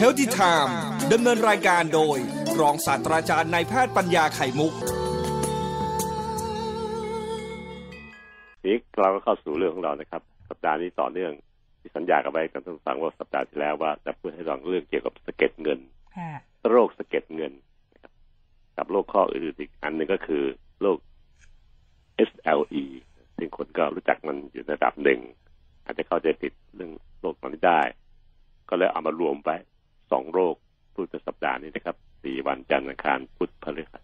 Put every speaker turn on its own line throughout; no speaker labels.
h e a l t h y Time ดำเนินรายการโดย รองศาสตราจารย์นายแพทย์ปัญญาไข่มุก
นี้เราก็เข้าสู่เรื่องของเรานะครับ สัปดาห์นี้ต่อเนื่องที่สัญญากับไว้กับท่านฟังว่าสัปดาห์ที่แล้วว่าจะพูดให้ฟังเรื่องเกี่ยวกับสะเก็ดเงินโรคสะเก็ดเงิน กับโรคข้ออื่นอีกอันหนึ่งก็คือโรค SLE ซึ่งคนก็รู้จักมันอยู่ในระดับหนึ่ง อาจจะเข้าใจผิดเรื่องโรคตอนนี้ได้ ก็เลยเอามารวมไป สองโรคพูดในสัปดาห์นี้นะครับสี่วันจันทร์อังคารพุธพฤหัส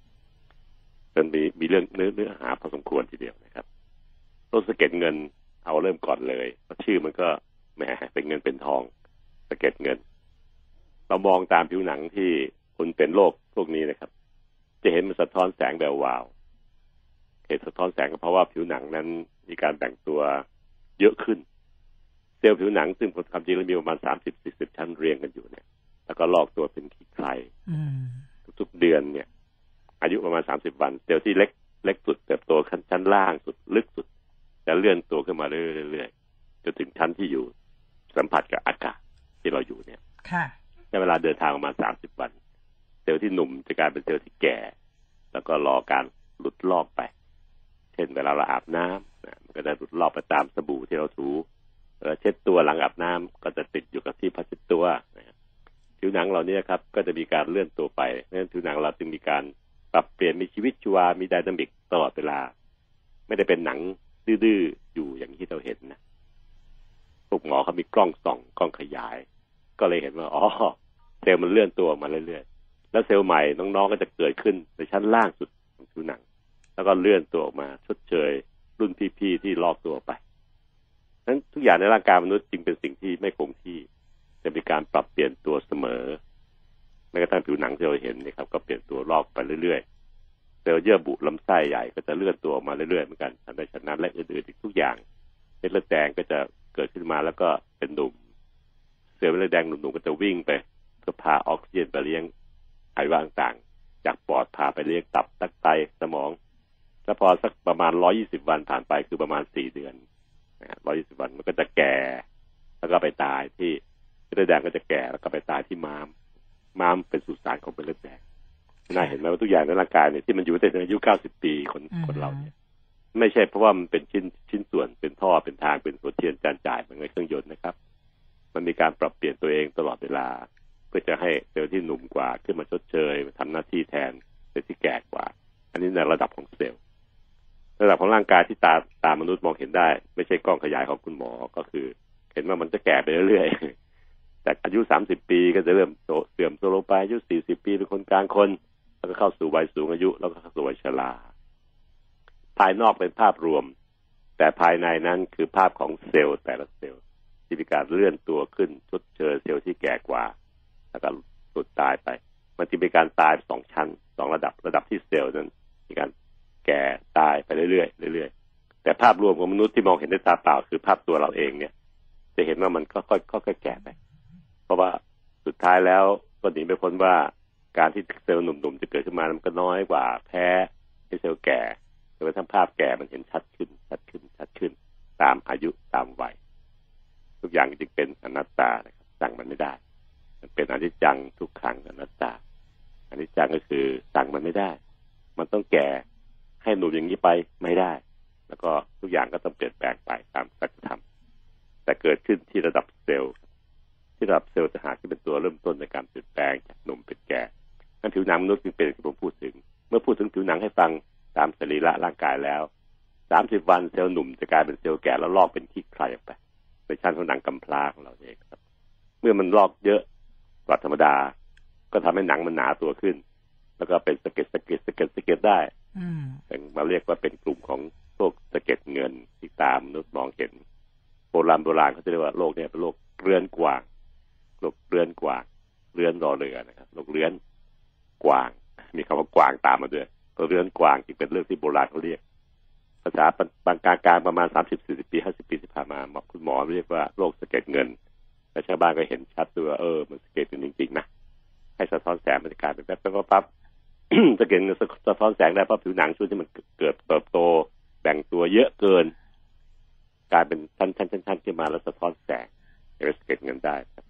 จนมีมีเรื่องเนื้อเนื้อหาพอสมควรทีเดียวนะครับโรคสะเก็ดเงินเอาเริ่มก่อนเลยเพราะชื่อมันก็แหมเป็นเงินเป็นทองสะเก็ดเงิน เรามองตามผิวหนังที่คุณเป็นโรคพวกนี้นะครับ จะเห็นมันสะท้อนแสงแบบวาวเหตุสะท้อนแสงก็เพราะว่าผิวหนังนั้นมีการแบ่งตัวเยอะขึ้น เซลล์ผิวหนังซึ่งความจริงแล้วมีประมาณสามสิบสี่สิบชั้นเรียงกันอยู่เนี่ย แล้วก็ลอกตัวเป็นขี้ใครทุกๆเดือนเนี่ย อายุประมาณสามสิบวันเซลล์ที่เล็กเล็กสุดเติบโตขั้นชั้นล่างสุดลึกสุด จะเลื่อนตัวขึ้นมาเรื่อยๆจนถึงชั้นที่อยู่สัมผัสกับอากาศที่เราอยู่เนี่ย
ค่ะ
ใช้เวลาเดินทางประมาณสามสิบวัน เซลล์ที่หนุ่มจะกลายเป็นเซลล์ที่แก่ แล้วก็รอการหลุดลอกไป เช่นเวลาเราอาบน้ำนะมันก็จะหลุดลอกไปตามสบู่ที่เราถูเช็ดตัวหลังอาบน้ำก็จะติดอยู่กับที่พัชเช็ดตัวนะ ผิวหนังเราเนี่ยครับ ก็จะมีการเลื่อนตัวไปเพราะฉะนั้นผิวหนังเราจึงมีการปรับเปลี่ยนมีชีวิตชีวา มีไดนามิกตลอดเวลา ไม่ได้เป็นหนังดื้อๆอยู่อย่างที่เราเห็นนะพวกหมอเขามีกล้องส่องกล้องขยาย ก็เลยเห็นว่าอ๋อเซลล์มันเลื่อนตัวมาเรื่อยๆแล้วเซลล์ใหม่น้องๆก็จะเกิดขึ้นในชั้นล่างสุดของผิวหนัง แล้วก็เลื่อนตัวออกมาชดเชย รุ่นพี่ๆที่ลอกตัวไปนั้นทุกอย่างในร่างกายมนุษย์จึงเป็นสิ่งที่ไม่คงที่ จะมีการปรับเปลี่ยนตัวเสมอแม้กระทั่งผิวหนังที่เราเห็นนี่ครับก็เปลี่ยนตัวลอกไปเรื่อยๆเซลล์เยื่อบุลำไส้ใหญ่ก็จะเลื่อนตัวออกมาเรื่อยๆเหมือนกันทันใดฉะนั้นและอื่นๆอีกทุกอย่างเม็ดเลือดแดงก็จะเกิดขึ้นมาแล้วก็เป็นหนุ่มเซลล์เม็ดเลือดแดงหนุ่มๆก็จะวิ่งไปเพื่อพาออกซิเจนไปเลี้ยงไขว่างต่างจากปอดพาไปเลี้ยงตับตักไตสมองแล้วพอสักประมาณร้อยี่สิบวันผ่านไปคือประมาณสี่เดือนร้อยี่สิบวันมันก็จะแก่ แล้วก็ไปตายที่ เลือดแดงก็จะแก่แล้วก็ไปตายที่ม้าม ม้ามเป็นสุสานของเป็นเลือดแดงน่าเห็นไหมว่าทุกอย่างในร่างกายเนี่ยที่มันอยู่ได้ถึงอายุเก้าสิบปีคนคนเราเนี่ยไม่ใช่เพราะว่ามันเป็นชิ้นชิ้นส่วนเป็นท่อเป็นทางเป็นหัวเทียนจานจ่ายเหมือนเครื่องยนต์นะครับ มันมีการปรับเปลี่ยนตัวเองตลอดเวลา เพื่อจะให้เซลล์ที่หนุ่มกว่าขึ้นมาชดเชยทำหน้าที่แทนเซลล์ที่แก่กว่า อันนี้ในระดับของเซลล์ระดับของร่างกายที่ตาตามนุษย์มองเห็นได้ ไม่ใช่กล้องขยายของคุณหมอก็คือ เห็นว่ามันจะแก่ไปเรื่อยๆ จากอายุสามสิบปีก็จะเริ่มเสื่อมโทรมลงไปอายุสี่สิบปีเป็นคนกลางคน แล้วก็เข้าสู่วัยสูงอายุ แล้วก็เข้าสู่วัยชราภายนอกเป็นภาพรวม แต่ภายในนั้นคือภาพของเซลล์แต่ละเซลล์ที่มีการเลื่อนตัวขึ้นชดเชยเซลล์ที่แก่กว่า แล้วก็หลุดตายไป มันจะมีการตายสองชั้นสองระดับระดับที่เซลล์นั้น มีการแก่ตายไปเรื่อยๆเรื่อยๆแต่ภาพรวมของมนุษย์ที่มองเห็นด้วยตาเปล่า คือภาพตัวเราเองเนี่ย จะเห็นว่ามันก็ค่อยๆแก่ไป ราะว่าสุดท้ายแล้วก็หนีไปพ้นว่าการที่เซลล์หนุ่มๆจะเกิดขึ้นมามันก็น้อยกว่าแพ้ให้เซลล์แก่แต่ว่าทั้งภาพแก่มันเห็นชัดขึ้น ชัดขึ้น ชัดขึ้น ตามอายุตามวัยทุกอย่างจึงเป็นอนัตตานะครับสั่งมันไม่ได้ มันเป็นอนิจจังทุกขังอนัตตาอนิจจังก็คือสั่งมันไม่ได้ มันต้องแก่ให้หนุ่มอย่างนี้ไปไม่ได้ แล้วก็ทุกอย่างก็ต้องเปลี่ยนแปลงไปตามสัจธรรมแต่เกิดขึ้นที่ระดับเซลล์ ที่ระดับเซลล์จะหาที่เป็นตัวเริ่มต้นในการเปลี่ยนแปลงจากหนุ่มเป็นแก่นั่นผิวหนังมนุษย์จึงเป็นที่ผมพูดถึง เมื่อพูดถึงผิวหนังให้ฟังตามสรีระร่างกายแล้วสามสิบวันเซลล์หนุ่มจะกลายเป็นเซลล์แก่แล้วลอกเป็นขี้ใครออกไปในชั้นของหนังกำพร้าของเราเองครับ เมื่อมันลอกเยอะกว่าธรรมดา ก็ทำให้หนังมันหนาตัวขึ้น แล้วก็เป็นสะเก็ดสะเก็ดสะเก็ดสะเก็ดได้มาเรียกว่าเป็นกลุ่มของโรคสะเก็ดเงินที่ตามนุษย์มองเห็นโบราณโบราณเขาจะเรียกว่าโรคนี้เป็นโรคเรือนกวาง โรคเรือนกวางเรือนรอเรือนะครับโรคเรือนกวาง มีคำว่ากวางตามมาด้วยเพราะเรือนกวางจึงเป็นเรื่องที่โบราณเขาเรียก ภาษาบางการการประมาณสามสิบสี่สิบปีห้าสิบปีที่ผ่านมาคุณหมอเรียกว่าโรคสะเก็ดเงินและชาวบ้านก็เห็นชัดตัวเออมันสะเก็ดจริงๆนะให้สะท้อนแสงบรรยากาศเป็นแป๊บๆปั๊บจะเห็นสะท้อนแสงได้เพราะผิวหนังช่วงที่มันเกิดเติบโตแบ่งตัวเยอะเกินกลายเป็นชั้นชั้นชั้นชั้นขึ้นมาแล้วสะท้อนแสงเลยสะเก็ดเงินได้ครับ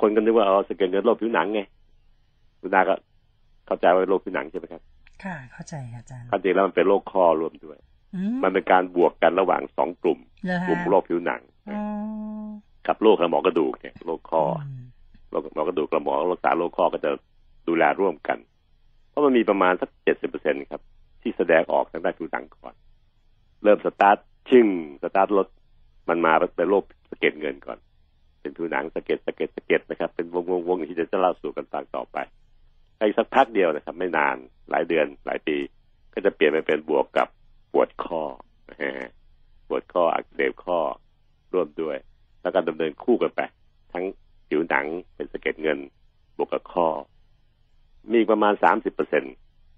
คนคนก็นึกว่าอ๋อสะเก็ดเงินโรคผิวหนังไงคุณนาก็เข้าใจว่าโรคผิวหนังใช่ไหมครับ
ค่ะ เข้าใจค่ะอาจารย์
ความจริงแล้วมันเป็นโรคข้อร่วมด้วย
อื
มันเป็นการบวกกันระหว่างสองกลุ่ม
เหรอก
ลุ่มโรคผิวหนัง
อ๋อ
กับโรคกระหมอกระดูกเนี่ยโรคข้ออ
ม
โรคหมอกระดูกกระหมอรักษาโรคข้อก็จะดูแลร่วมกัน เพราะมันมีประมาณสักเจ็ดสิบเปอร์เซ็นครับ ที่แสดงออกทางด้านผิวหนังก่อน เริ่มสตาร์ทชึ่งสตาร์ทรถมันมาเป็นโรคสะเก็ดเงินก่อน เป็นผิวหนังสะเก็ดสะเก็ดสะเก็ดนะครับ เป็นวงวงวงที่จะเล่าสู่กันฟังต่อไปอีกสักพักเดียวนะครับ ไม่นานหลายเดือนหลายปี ก็จะเปลี่ยนไปเป็นบวกกับปวดข้อปวดข้ออักเสบข้อร่วมด้วย แล้วก็ดำเนินคู่กันไป ทั้งผิวหนังเป็นสะเก็ดเงิน บวกกับข้อ มีประมาณสามสิบเปอร์เซ็น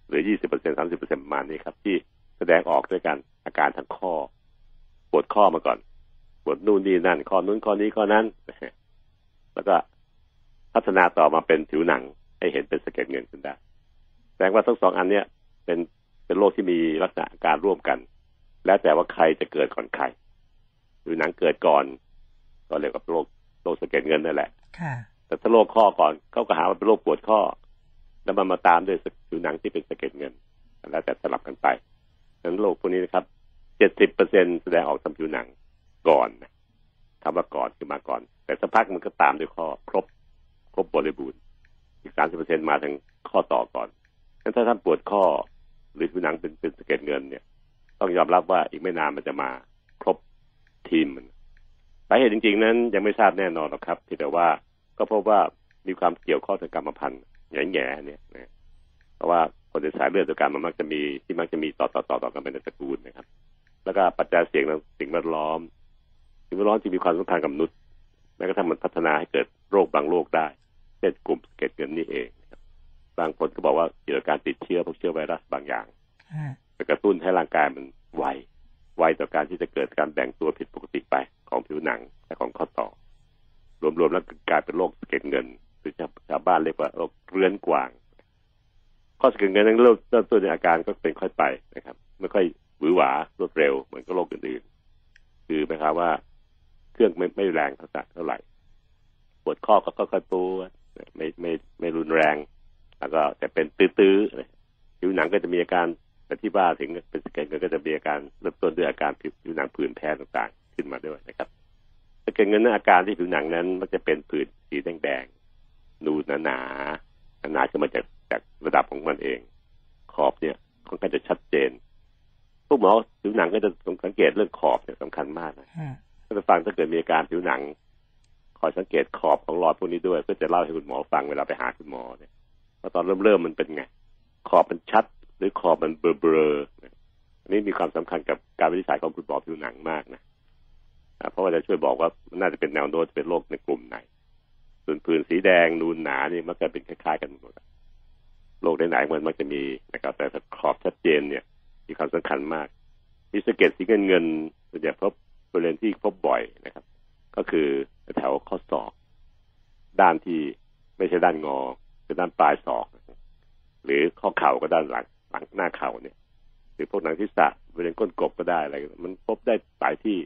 หรือยี่สิบเปอร์เซ็นสามสิบเปอร์เซ็นประมาณนี้ครับ ที่แสดงออกด้วยกันอาการทางข้อ ปวดข้อมาก่อน ปวดนู่นนี่นั่นข้อนู้นข้อนี้ข้อนั้น แล้วก็พัฒนาต่อมาเป็นผิวหนัง ให้เห็นเป็นสะเก็ดเงินขึ้นได้แสดงว่าทั้งสองอันเนี้ยเป็นเป็นโรคที่มีลักษณะอาการร่วมกัน แล้วแต่ว่าใครจะเกิดก่อนใครผิวหนังเกิดก่อน ก็เรียกว่าโรคโรคสะเก็ดเงินนั่นแหละ
ค่ะ
แต่ถ้าโรคข้อก่อนเขาก็หาว่าเป็นโรคปวดข้อ แล้วมันมาตามด้วยผิวหนังที่เป็นสะเก็ดเงิน แล้วแต่สลับกันไปดังนั้นโรคพวกนี้นะครับเจ็ดสิบเปอร์เซ็นแสดงออกทางผิวหนัง ก่อนนะคำว่าก่อนคือมาก่อน แต่สักพักมันก็ตามด้วยข้อครบครบบริบูรณ์อีกสามสิบเปอร์เซ็นมาทางข้อต่อก่อนงั้นถ้าท่านปวดข้อหรือผิวหนังเป็นเป็นสะเก็ดเงินเนี่ย ต้องยอมรับว่าอีกไม่นานมันจะมาครบทีมมันสาเหตุจริง ๆ นั้นยังไม่ทราบแน่นอนหรอกครับที่แต่ว่าก็พบว่ามีความเกี่ยวข้องทางกรรมพันธุ์แง่ๆเนี่ยนะเพราะว่าคนในสายเลือดเดียวกันมันมักจะมีที่มักจะมีต่อต่อต่อต่อกันเป็นตระกูลนะครับ แล้วก็ปัจจัยเสี่ยงสิ่งแวดล้อม สิ่งแวดล้อมที่มีความสำคัญกับมนุษย์แม้กระทั่งมันพัฒนาให้เกิดโรคบางโรคได้เช่นกลุ่มสะเก็ดเงินนี่เองนะครับบางคนก็บอกว่าเกี่ยวกับการติดเชื้อพวกเชื้อไวรัสบางอย่าง
ค่ะ
ไปกระตุ้นให้ร่างกายมันไวไวต่อการที่จะเกิดการแบ่งตัวผิดปกติไปของผิวหนังและของข้อต่อ รวมๆแล้วกลายเป็นโรคสะเก็ดเงิน หรือชาวบ้านเรียกว่าโรคเรื้อนกวาง ข้อสะเก็ดเงินนั้นเริ่มเริ่มต้นในอาการก็เป็นค่อยไปนะครับ ไม่ค่อยหวือหวารวดเร็วเหมือนกับโรคอื่นๆ คือหมายความว่า เครื่องไม่ไม่แรงเท่าเท่าไหร่ปวดข้อก็ค่อยๆปวดไม่ไม่ไม่รุนแรง แล้วก็แต่เป็นตื้อๆผิวหนังก็จะมีอาการแต่ที่บ้าถึงเป็นสเก็ดเงินก็จะมีอาการเริ่มต้นด้วยอาการผิวหนังผื่นแพ้ต่างๆ ขึ้นมาด้วยนะครับสเก็ดเงินนั้นอาการที่ผิวหนังนั้นมันจะเป็นผื่นสีแดงๆนูนหนาๆหนาๆขึ้นมาจากจากระดับของมันเอง ขอบเนี่ยค่อนข้างจะชัดเจนพวกหมอผิวหนังก็จะสังเกตเรื่องขอบเนี่ยสำคัญมากนะาจะฟังถ้าเกิดมีอาการผิวหนังคอยสังเกตขอบของรอยพวกนี้ด้วยเพื่อจะเล่าให้คุณหมอฟังเวลาไปหาคุณหมอเนี่ยว่าตอนเริ่มเริ่มๆมันเป็นไง ขอบมันชัด หรือขอบมันเบลอเบลอๆอันนี้มีความสำคัญกับการวินิจฉัยของคุณหมอผิวหนังมากนะเพราะว่าจะช่วยบอกว่ามันน่าจะเป็นแนวโน้มจะเป็นโรคในกลุ่มไหน ส่วนผื่นสีแดงนูนหนานี่มักจะเป็นคล้ายๆกันหมดโรคไหนๆมันมักจะมีนะครับแต่ถ้าขอบชัดเจนเนี่ย มีความสำคัญมากมีสะเก็ดสีเงินเงินส่วนใหญ่พบ บริเวณที่พบบ่อยนะครับ ก็คือแถวข้อศอก ด้านที่ไม่ใช่ด้านงอคือด้านปลายศอกนะครับหรือข้อเข่าก็ด้านหลังหลังหน้าเข่าเนี่ย หรือพวกหนังที่สะบริเวณก้นกบก็ได้อะไรมันพบได้หลายที่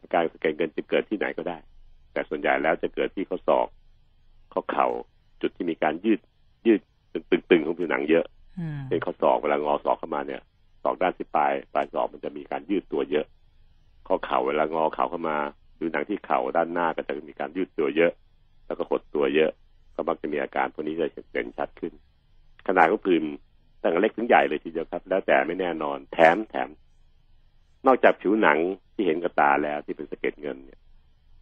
อาการสะเก็ดเงินจะเกิดที่ไหนก็ได้ แต่ส่วนใหญ่แล้วจะเกิดที่ข้อศอกข้อเข่าจุดที่มีการยืดยืดตึงๆของผิวหนังเยอะ
อืม
เป็นข้อศอกเวลางอศอกเข้ามาเนี่ยศอกด้านที่ปลายปลายศอกมันจะมีการยืดตัวเยอะ ข้อเข่าเวลางอเข่าเข้ามาดูหนังที่เข่าด้านหน้าก็จะมีการยืดตัวเยอะ แล้วก็หดตัวเยอะ ก็มักจะมีอาการพวกนี้จะเด่นชัดขึ้น ขนาดของผื่นตั้งแต่เล็กถึงใหญ่เลยทีเดียวครับ แล้วแต่ไม่แน่นอน แถมแถม นอกจากผิวหนังที่เห็นกับตาแล้วที่เป็นสะเก็ดเงินเนี่ย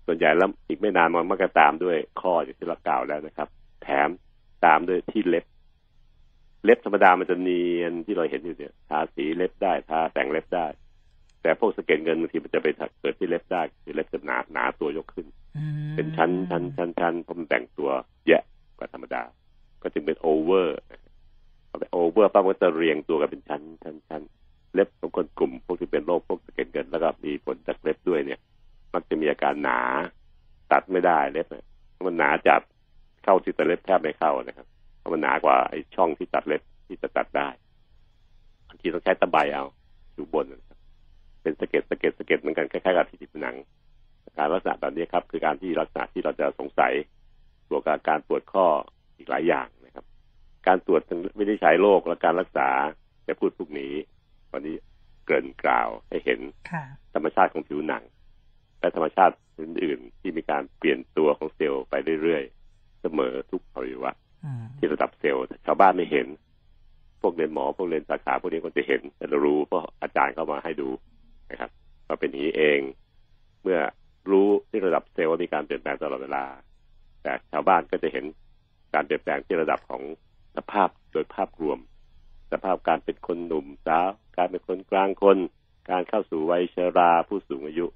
ส่วนใหญ่แล้วอีกไม่นานมันมักจะตามด้วยข้ออย่างที่เรากล่าวแล้วนะครับ แถมตามด้วยที่เล็บ เล็บธรรมดามันจะเนียนที่เราเห็นอยู่เนี่ย ทาสีเล็บได้ ทาแต่งเล็บได้ แต่พวกสะเก็ดเงินบางทีมันจะไปเกิดที่เล็บได้คือเล็บจะหนาหนาตัวยกขึ้น
อืม
เป็นชั้นชั้นชั้นชั้นเพราะมันแบ่งตัวแยะกว่าธรรมดา ก็จึงเป็นโอเวอร์พอไปโอเวอร์ปั๊บมันก็จะเรียงตัวกันเป็นชั้นชั้นชั้นเล็บของคนกลุ่มพวกที่เป็นโรคพวกสะเก็ดเงินแล้วก็มีผลจากเล็บด้วยเนี่ย มักจะมีอาการหนา ตัดไม่ได้เล็บเนี่ยเพราะมันหนาจัดเข้าที่แต่เล็บแทบไม่เข้านะครับเพราะมันหนากว่าไอ้ช่องที่ตัดเล็บที่จะตัดได้บางทีต้องใช้ตะไบเอาอยู่บนนะครับ เป็นสะเก็ดสะเก็ดสะเก็ดเหมือนกันคล้ายๆกับที่ติดผนังการลักษณะแบบนี้ครับ คือการที่ลักษณะที่เราจะสงสัยบวกกับอาการปวดข้ออีกหลายอย่างนะครับ การตรวจวินิจฉัยโรคและการรักษาจะพูดพวกนี้ วันนี้เกริ่นกล่าวให้เห็น
ค่ะ
ธรรมชาติของผิวหนัง และธรรมชาติอื่นๆที่มีการเปลี่ยนตัวของเซลล์ไปเรื่อยๆ เสมอทุกอวัยวะ
อืม
ที่ระดับเซลล์แต่ชาวบ้านไม่เห็น พวกเรียนหมอพวกเรียนสาขาพวกนี้ก็จะเห็นแต่เรารู้เพราะอาจารย์เข้ามาให้ดู นะครับว่าเป็นอย่างนี้เอง เมื่อรู้ที่ระดับเซลล์มีการเปลี่ยนแปลงตลอดเวลา แต่ชาวบ้านก็จะเห็นการเปลี่ยนแปลงที่ระดับของสภาพโดยภาพรวม สภาพการเป็นคนหนุ่มสาวการเป็นคนกลางคน การเข้าสู่วัยชราผู้สูงอายุ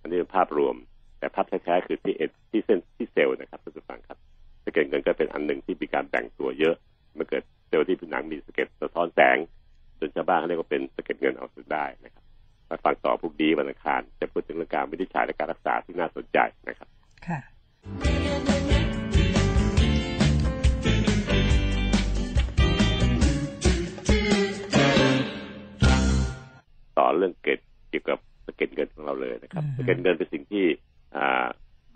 อันนี้เป็นภาพรวม แต่ภาพแท้ๆคือที่เอ็ดที่เส้นที่เซลล์นะครับท่านผู้ฟังครับสเก็ตเงินก็เป็นอันหนึ่งที่มีการแบ่งตัวเยอะเมื่อเกิดเซลล์ที่ผิวหนังมีสะเก็ตสะท้อนแสงจนชาวบ้านเขาเรียกว่าเป็นสะเก็ตเงินเอาสุดได้นะครับ มาฟังต่อพวกดีวันอังคารจะพูดถึงเรื่องการวินิจฉัยและการรักษาที่น่าสนใจนะครับ
ค่ะ
ต่อเรื่องเกตเกี่ยวกับสะเก็ตเงินของเราเลยนะครับ
อืม
สะเก็ตเงินเป็นสิ่งที่อ่า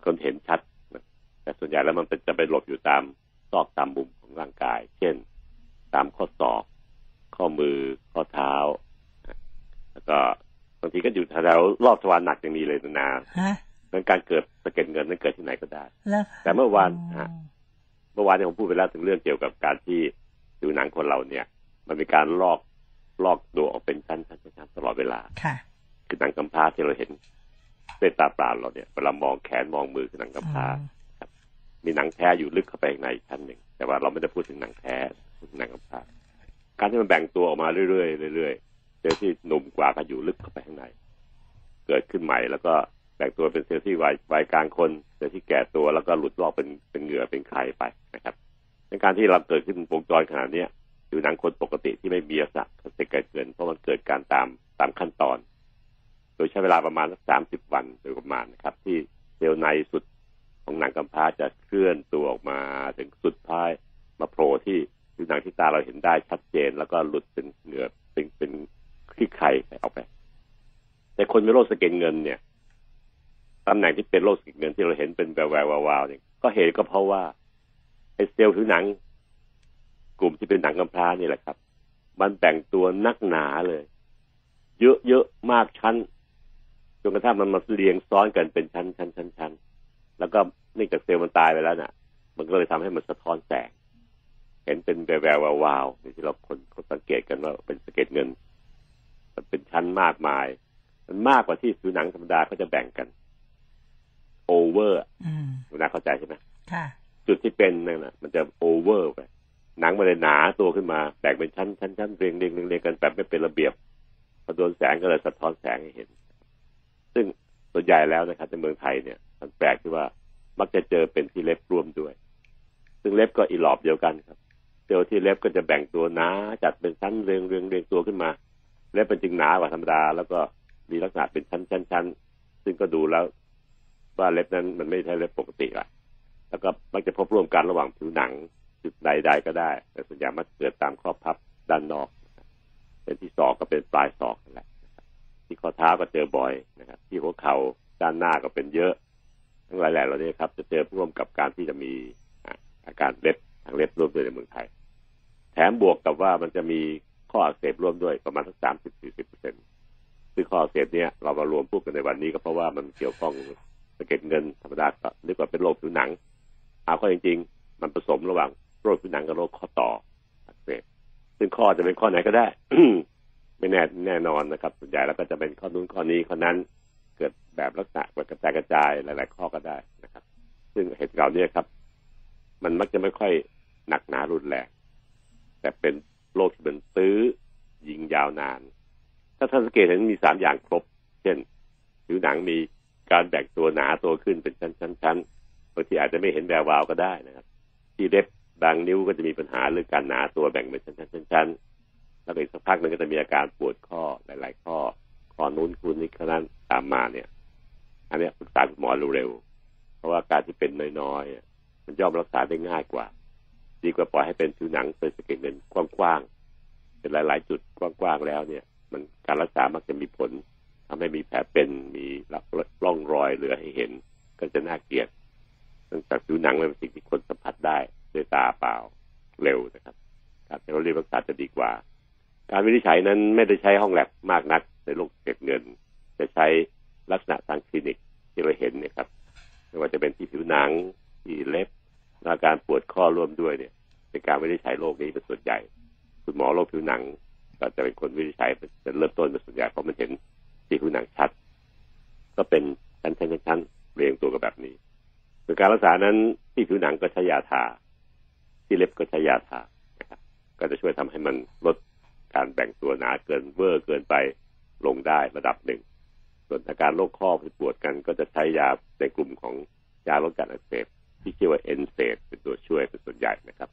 คนเห็นชัดนะแต่ส่วนใหญ่แล้วมันเป็นจะไปหลบอยู่ตามซอกตามมุมของร่างกาย เช่น ตามข้อศอก ข้อมือ ข้อเท้านะแล้วก็บางทีก็อยู่แถวๆรอบทวารหนักยังมีเลยนานา
ฮะ
ดังการเกิดสะเก็ดเงินนั้นเกิดที่ไหนก็ได้
แล้ว
แต่เมื่อวาน
อ๋อ
ฮะ เมื่อวานเนี่ยผมพูดไปแล้วถึงเรื่องเกี่ยวกับการที่ผิวหนังคนเราเนี่ย มันมีการลอกลอกตัวออกเป็นชั้นชั้นชั้นตลอดเวลา
ค่ะ
คือหนังกำพร้าที่เราเห็นด้วยตาเปล่าเราเนี่ยเวลามองแขนมองมือคือหนังกำพร้ามีหนังแท้อยู่ลึกเข้าไปข้างในอีกชั้นหนึ่ง แต่ว่าเราไม่ได้พูดถึงหนังแท้พูดถึงหนังกำพร้าการที่มันแบ่งตัวออกมาเรื่อยๆเรื่อยๆ เซลล์ที่หนุ่มกว่าก็อยู่ลึกเข้าไปข้างใน เกิดขึ้นใหม่แล้วก็แบ่งตัวเป็นเซลล์ที่วัยวัยกลางคนเซลล์ที่แก่ตัวแล้วก็หลุดลอกเป็นเป็นเหงื่อเป็นไข่ไปนะครับในการที่เราเกิดขึ้นวงจรขนาดนี้ยอยู่หนังคนปกติที่ไม่มีลักษณะเสกเกิดเกิน เพราะมันเกิดการตามตามขั้นตอน โดยใช้เวลาประมาณสักสามสิบวันโดยประมาณนะครับ ที่เซลล์ในสุดของหนังกำพร้าจะเคลื่อนตัวออกมาถึงสุดท้ายมาโผล่ที่ผิวหนังที่ตาเราเห็นได้ชัดเจน แล้วก็หลุดเป็นเหงื่อเป็นเป็น ขี้ไข่ออกไป แต่คนมีโรคสะเก็ดเงินเนี่ยตำแหน่งที่เป็นโรคสะเก็ดเงินที่เราเห็นเป็นแววแวววาวๆเนี่ยก็เหตุก็เพราะว่าไอ้เซลล์ผิวหนัง กลุ่มที่เป็นหนังกำพร้านี่แหละครับ มันแบ่งตัวนักหนาเลย เยอะเยอะมากชั้นจนกระทั่งมันมาเรียงซ้อนกันเป็นชั้นชั้นชั้นชั้นแล้วก็เนื่องจากเซลล์มันตายไปแล้วน่ะ มันก็เลยทำให้มันสะท้อนแสง เห็นเป็นแววแวววาวๆที่เราคนคนสังเกตกันว่าเป็นสะเก็ดเงิน มันเป็นชั้นมากมาย มันมากกว่าที่ผิวหนังธรรมดาเขาจะแบ่งกันโอเวอร์
อืม
คุณนาเข้าใจใช่ไหม
ค่ะ
จุดที่เป็นนั่นนะมันจะโอเวอร์ไปหนังมันเลยหนาตัวขึ้นมาแบ่งเป็นชั้นชั้นชั้นเรียงเรียงเรียงเรียงกันแบบไม่เป็นระเบียบพอโดนแสงก็เลยสะท้อนแสงให้เห็น ซึ่งส่วนใหญ่แล้วนะครับในเมืองไทยเนี่ยมันแปลกที่ว่ามักจะเจอเป็นที่เล็บร่วมด้วย ซึ่งเล็บก็อีหลอบเดียวกันครับเซลล์ที่เล็บก็จะแบ่งตัวหนาจัดเป็นชั้นเรียงเรียงเรียงตัวขึ้นมา เล็บเป็นจึงหนากว่าธรรมดา แล้วก็มีลักษณะเป็นชั้นชั้นชั้นซึ่งก็ดูแล้ว ว่าเล็บนั้นมันไม่ใช่เล็บปกติละแล้วก็มักจะพบร่วมกันระหว่างผิวหนังจุดใดๆก็ได้ แต่ส่วนใหญ่มักเกิดตามข้อพับด้านนอกเป็นที่ศอกก็เป็นปลายศอกนั่นแหละที่ข้อเท้าก็เจอบ่อยนะครับ ที่หัวเข่าด้านหน้าก็เป็นเยอะ ทั้งหลายแหล่เหล่านี้ครับ จะเจอร่วมกับการที่จะมีอาอาการเล็บทางเล็บร่วมด้วยในเมืองไทย แถมบวกกับว่ามันจะมี ข้ออักเสบร่วมด้วยประมาณสักสามสิบสี่สิบเปอร์เซ็นต์ซึ่งข้ออักเสบเนี้ยเรามารวมพูดกันในวันนี้ก็เพราะว่ามันเกี่ยวข้องสะเก็ดเงินธรรมดาก็นึกว่าเป็นโรคผิวหนังเอาข้อจริง ๆ มันผสมระหว่างโรคผิวหนังกับโรคข้อต่ออักเสบซึ่งข้อจะเป็นข้อไหนก็ได้ไม่แน่แน่นอนนะครับ ส่วนใหญ่แล้วก็จะเป็นข้อนู้นข้อนี้ข้อนั้นเกิดแบบลักษณะแบบกระจายกระจายหลาย ๆ ข้อก็ได้นะครับ ซึ่งเหตุการณ์นี้ครับ มันมักจะไม่ค่อยหนักหนารุนแรงแต่เป็น โรคที่เป็นตื้อยิงยาวนาน ถ้าท่านสังเกตเห็นมีสามอย่างครบ เช่นผิวหนังมีการแบ่งตัวหนาตัวขึ้นเป็นชั้นๆบางทีอาจจะไม่เห็นแวววาวก็ได้นะครับ ที่เล็บบางนิ้วก็จะมีปัญหาเรื่องการหนาตัวแบ่งเป็นชั้นๆๆๆแล้วอีกสักพักหนึ่งก็จะมีอาการปวดข้อหลาย ๆ ข้อข้อนู้นคูนนี้ข้อนั้นตามมาเนี่ย อันนี้ปรึกษาคุณหมอเร็วๆเพราะว่าการที่เป็นน้อยๆมันย่อมรักษาได้ง่ายกว่า ดีกว่าปล่อยให้เป็นผิวหนังเป็นสะเก็ดเงินกว้างๆเป็นหลาย ๆ จุดกว้างๆแล้วเนี่ย มันการรักษามักจะมีผลทำให้มีแผลเป็นมีร่องรอยเหลือให้เห็น ก็จะน่าเกลียดเนื่องจากผิวหนังเป็นสิ่งที่คนสัมผัสได้ด้วยตาเปล่าเร็วนะครับการเราเรียกรักษาจะดีกว่า การวินิจฉัยนั้นไม่ได้ใช้ห้องแลบมากนักในโรคเก็บเงิน จะใช้ลักษณะทางคลินิกที่เราเห็นเนี่ยครับไม่ว่าจะเป็นที่ผิวหนังที่เล็บอาการปวดข้อร่วมด้วยเนี่ย เป็นการวินิจฉัยโรคนี้เป็นส่วนใหญ่ คุณหมอโรคผิวหนัง ก็จะเป็นคนวินิจฉัยเป็นเริ่มต้นเป็นส่วนใหญ่เพราะมันเห็นที่ผิวหนังชัด ก็เป็นชั้นชั้นชั้นเรียงตัวกันแบบนี้โดยการรักษานั้นที่ผิวหนังก็ใช้ยาทา ที่เล็บก็ใช้ยาทานะครับก็จะช่วยทำให้มันลดการแบ่งตัวหนาเกินเวอร์เกินไปลงได้ระดับหนึ่ง ส่วนอาการโรคข้อที่ปวดกันก็จะใช้ยาในกลุ่มของยาลดการอักเสบที่ชื่อว่า NSAID เป็นตัวช่วยเป็นส่วนใหญ่นะครับ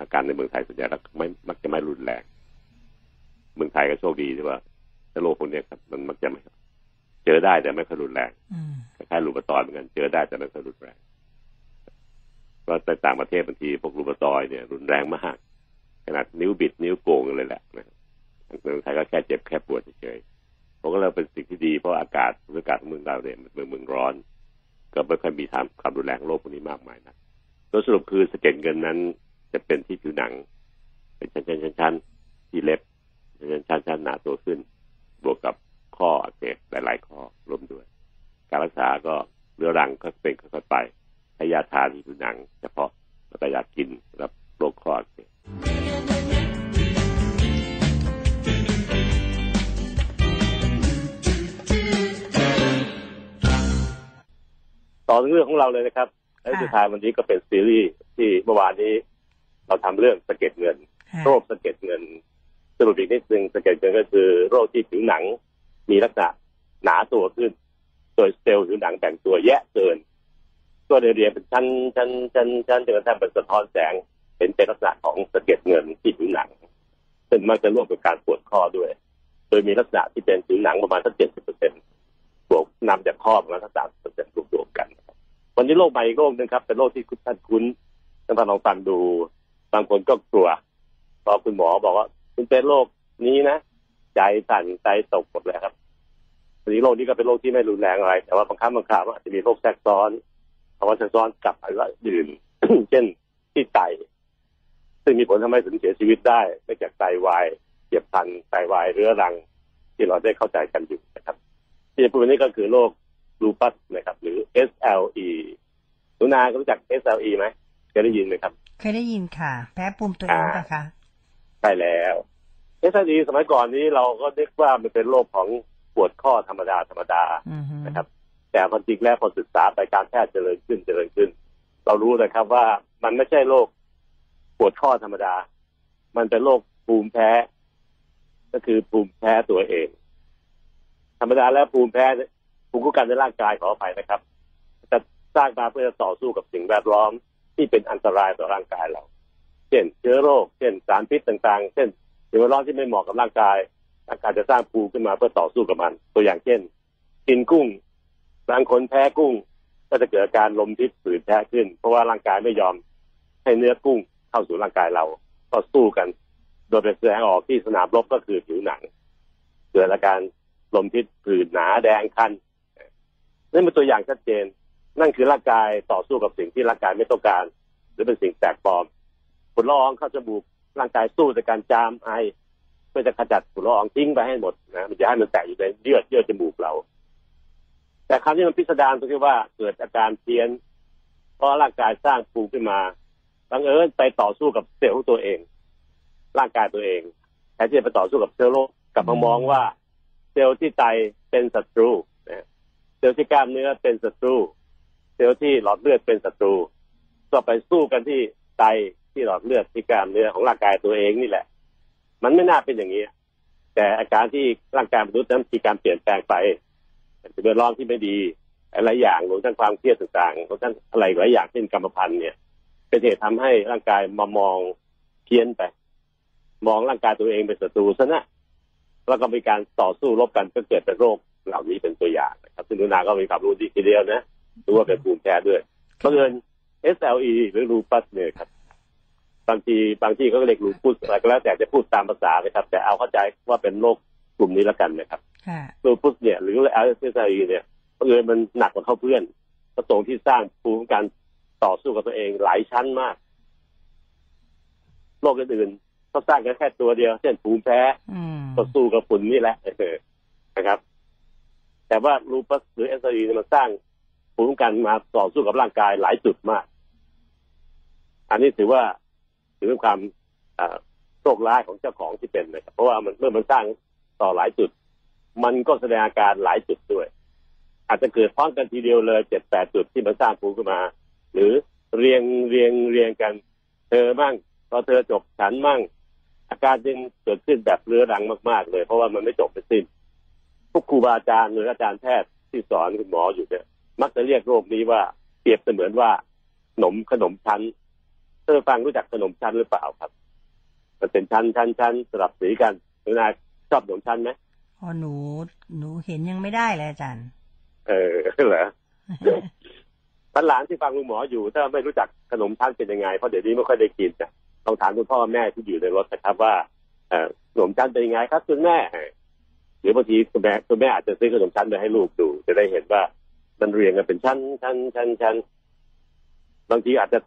อาการในเมืองไทยส่วนใหญ่แล้วไม่มักจะไม่รุนแรง เมืองไทยก็โชคดีที่ว่าโรคพวกนี้ครับ มันมักจะไม่เจอได้แต่ไม่ค่อยรุนแรงคล้ายๆลูกตอยเหมือนกันเจอได้แต่ไม่ค่อยรุนแรงก็ในต่างประเทศบางทีพวกลูกตอยเนี่ย รุนแรงมากขนาดนิ้วบิดนิ้วโกงเลยแหละนะเมืองไทยก็แค่เจ็บแค่ปวดเฉยๆผมก็เลยเป็นสิ่งที่ดีเพราะอากาศอากาศเมืองเราเนี่ยเมืองเมืองร้อน ก็ไม่ค่อยมีทางความรุนแรงโรคพวกนี้มากมายนะโดยสรุปคือสะเก็ดเงินนั้น จะเป็นที่ผิวหนัง เป็นชั้นๆๆที่เล็บชั้นๆชั้นหนาตัวขึ้น บวกกับข้ออักเสบหลาย ๆ ข้อรวมด้วย การรักษาก็เรื้อรังก็เป็นค่อยๆไปให้ยาทาที่ผิวหนัง เฉพาะแล้วก็ยากินรับโรคข้ออักเสบต่อเรื่องของเราเลยนะครับและสุดท้ายวันนี้ก็เป็นซีรีส์ที่เมื่อวานนี้ เราทำเรื่องสะเก็ดเงิน โรคสะเก็ดเงินสรุปอีกนิดนึงสะเก็ดเงินก็คือ โรคที่ผิวหนัง มีลักษณะหนาตัวขึ้น โดยเซลล์ผิวหนังแบ่งตัวแยะเกินตัวเรียนเป็นชั้นชั้นชั้นชั้นจนกระทั่งเป็นสะท้อนแสงเป็นเป็นลักษณะของสะเก็ดเงินที่ผิวหนัง ซึ่งมักจะร่วมกับการปวดข้อด้วย โดยมีลักษณะที่เป็นผิวหนังประมาณสักเจ็ดสิบเปอร์เซ็นต์บวกนำจากข้อประมาณสักสามสิบเปอร์เซ็นต์รวมๆกัน วันนี้โรคใหม่อีกโรคนึงครับ เป็นโรคที่คุณท่านคุ้นท่านลองฟังดู บางคนก็กลัว พอคุณหมอบอกว่า คุณเป็นโรคนี้นะใจสั่นใจตกหมดเลยครับวันนี้โรคนี้ก็เป็นโรคที่ไม่รุนแรงอะไร แต่ว่าบางครั้งบางคราวอาจจะมีโรคแทรกซ้อนภาวะแทรกซ้อนกับอะไรอื่นเช่นที่ไตซึ่งมีผลทำให้ถึงเสียชีวิตได้ไม่จากไตวายเจ็บพันไตวายเรื้อรัง ที่เราได้เข้าใจกันอยู่นะครับ ที่จะพูดนี้ก็คือโรคลูปัสนะครับ หรือ SLE หนูนารู้จัก SLE ไหม ยได้ยินไหมครับ
เคยได้ยินค่ะ แพ้ภูมิตัวเองนะคะ
ใช่แล้ว SLE สมัยก่อนนี้เราก็เรียกว่ามันเป็นโรคของปวดข้อธรรมดาธรรมดา
อือฮึ
นะครับ แต่ความจริงแล้วพอศึกษาไปการแพทย์เจริญขึ้นเจริญขึ้น เรารู้นะครับว่ามันไม่ใช่โรคปวดข้อธรรมดา มันเป็นโรคภูมิแพ้ ก็คือภูมิแพ้ตัวเอง ธรรมดาแล้วภูมิแพ้ภูมิคุ้มกันในร่างกายขออภัยนะครับ จะสร้างมาเพื่อจะต่อสู้กับสิ่งแวดล้อม ที่เป็นอันตรายต่อร่างกายเรา เช่นเชื้อโรค เช่นสารพิษต่างๆ เช่นสิ่งแวดล้อมที่ไม่เหมาะกับร่างกายร่างกายจะสร้างภูมิขึ้นมาเพื่อต่อสู้กับมัน ตัวอย่างเช่น กินกุ้งบางคนแพ้กุ้ง ก็จะเกิดอาการลมพิษฝืนแพ้ขึ้น เพราะว่าร่างกายไม่ยอม ให้เนื้อกุ้งเข้าสู่ร่างกายเรา ก็สู้กัน โดยเป็นแสดงออกที่สนามรบก็คือผิวหนัง เกิดอาการลมพิษผื่นหนาแดงคันนี่เป็นตัวอย่างชัดเจน นั่นคือร่างกายต่อสู้กับสิ่งที่ร่างกายไม่ต้องการ หรือเป็นสิ่งแปลกปลอมฝุ่นละอองเข้าจมูกร่างกายสู้ในการจามไอเพื่อจะขจัดฝุ่นละอองทิ้งไปให้หมดนะมันจะให้มันแตกอยู่ในเยื่อเยื่อจมูกเรา แต่ครั้งที่มันพิสดารตรงที่ว่าเกิดอาการเพี้ยนเพราะร่างกายสร้างภูมิขึ้นมาบังเอิญไปต่อสู้กับเซลล์ของตัวเอง ร่างกายตัวเองแทนที่จะไปต่อสู้กับเซลล์โรคกลับมามองว่า เซลล์ที่ไตเป็นศัตรูเซลล์ที่กล้ามเนื้อเป็นศัตรู เซลล์ที่หลอดเลือดเป็นศัตรู ก็ไปสู้กันที่ไตที่หลอดเลือดที่กล้ามเนื้อของร่างกายตัวเองนี่แหละ มันไม่น่าเป็นอย่างนี้ แต่อาการที่ร่างกายมนุษย์นั้นมีการเปลี่ยนแปลงไปเป็นเรื่องร้องที่ไม่ดีหลายอย่างรวมทั้งความเครียดต่างๆรวมทั้งอะไรหลายอย่างเช่นกรรมพันธุ์เนี่ย เป็นเหตุทำให้ร่างกายมามองเพี้ยนไป มองร่างกายตัวเองเป็นศัตรูซะนะแล้วก็มีการต่อสู้รบกันก็เกิดเป็นโรคเหล่านี้เป็นตัวอย่างนะครับซึ่งนุนาก็มีความรู้ดีทีเดียวนะ รู้ว่าเป็นภูมิแพ้ด้วยเพราะเอิญ SLE หรือลูปัสเนี่ยครับ บางทีบางที่เขาก็เรียกลูปัสอะไรก็แล้วแต่จะพูดตามภาษานะครับ แต่เอาเข้าใจว่าเป็นโรคกลุ่มนี้แล้วกันนะครับ
ค่ะ
ลูปัสเนี่ย หรือ SLE เนี่ยเพราะเอิญมันหนักกว่าเขาเพื่อนก็ตรงที่สร้างภูมิคุ้มกันต่อสู้กับตัวเองหลายชั้นมากโรคอื่นๆเขาสร้างกันแค่ตัวเดียว เช่นภูมิแพ้
อืม
ก็สู้กับฝุ่นนี่แหละเออนะครับ แต่ว่าลูปัสหรือเอสซีมันสร้าง ภูมิคุ้มกันมาต่อสู้กับร่างกายหลายจุดมาก อันนี้ถือว่าถือเป็นความโชคร้ายของเจ้าของที่เป็นนะครับ เพราะว่ามันเมื่อมันสร้างต่อหลายจุด มันก็แสดงอาการหลายจุดด้วย อาจจะเกิดพร้อมกันทีเดียวเลยเจ็ดแปดจุดที่มันสร้างภูมิขึ้นมา หรือเรียงเรียงเรียงกัน เธอมั่งพอเธอจบฉันมั่ง อาการจึงเกิดขึ้นแบบเรื้อรังมาก ๆ เลย เพราะว่ามันไม่จบไม่สิ้นพวกครูบาอาจารย์หรืออาจารย์แพทย์ที่สอนคุณหมออยู่เนี่ย มักจะเรียกโรคนี้ว่าเปรียบเสมือนว่าขนมขนมชั้นเธอฟังรู้จักขนมชั้นหรือเปล่าครับ มันเป็นชั้นชั้นชั้นสลับสีกันหนูนายชอบขนมชั้นไหม
พอหนูหนูเห็นยังไม่ได้เลยอาจารย์
เออเหรอท่านหลานที่ฟังลุงหมออยู่ ถ้าไม่รู้จักขนมชั้นเป็นยังไงเพราะเดี๋ยวนี้ไม่ค่อยได้กินนะต้องถามคุณพ่อแม่ที่อยู่ในรถนะครับว่าเอ่อขนมชั้นเป็นยังไงครับคุณแม่หรือบางทีคุณแม่คุณแม่อาจจะซื้อขนมชั้นไปให้ลูกดู จะได้เห็นว่า มันเรียงกันเป็นชั้นชั้นชั้นชั้นบางทีอาจจะ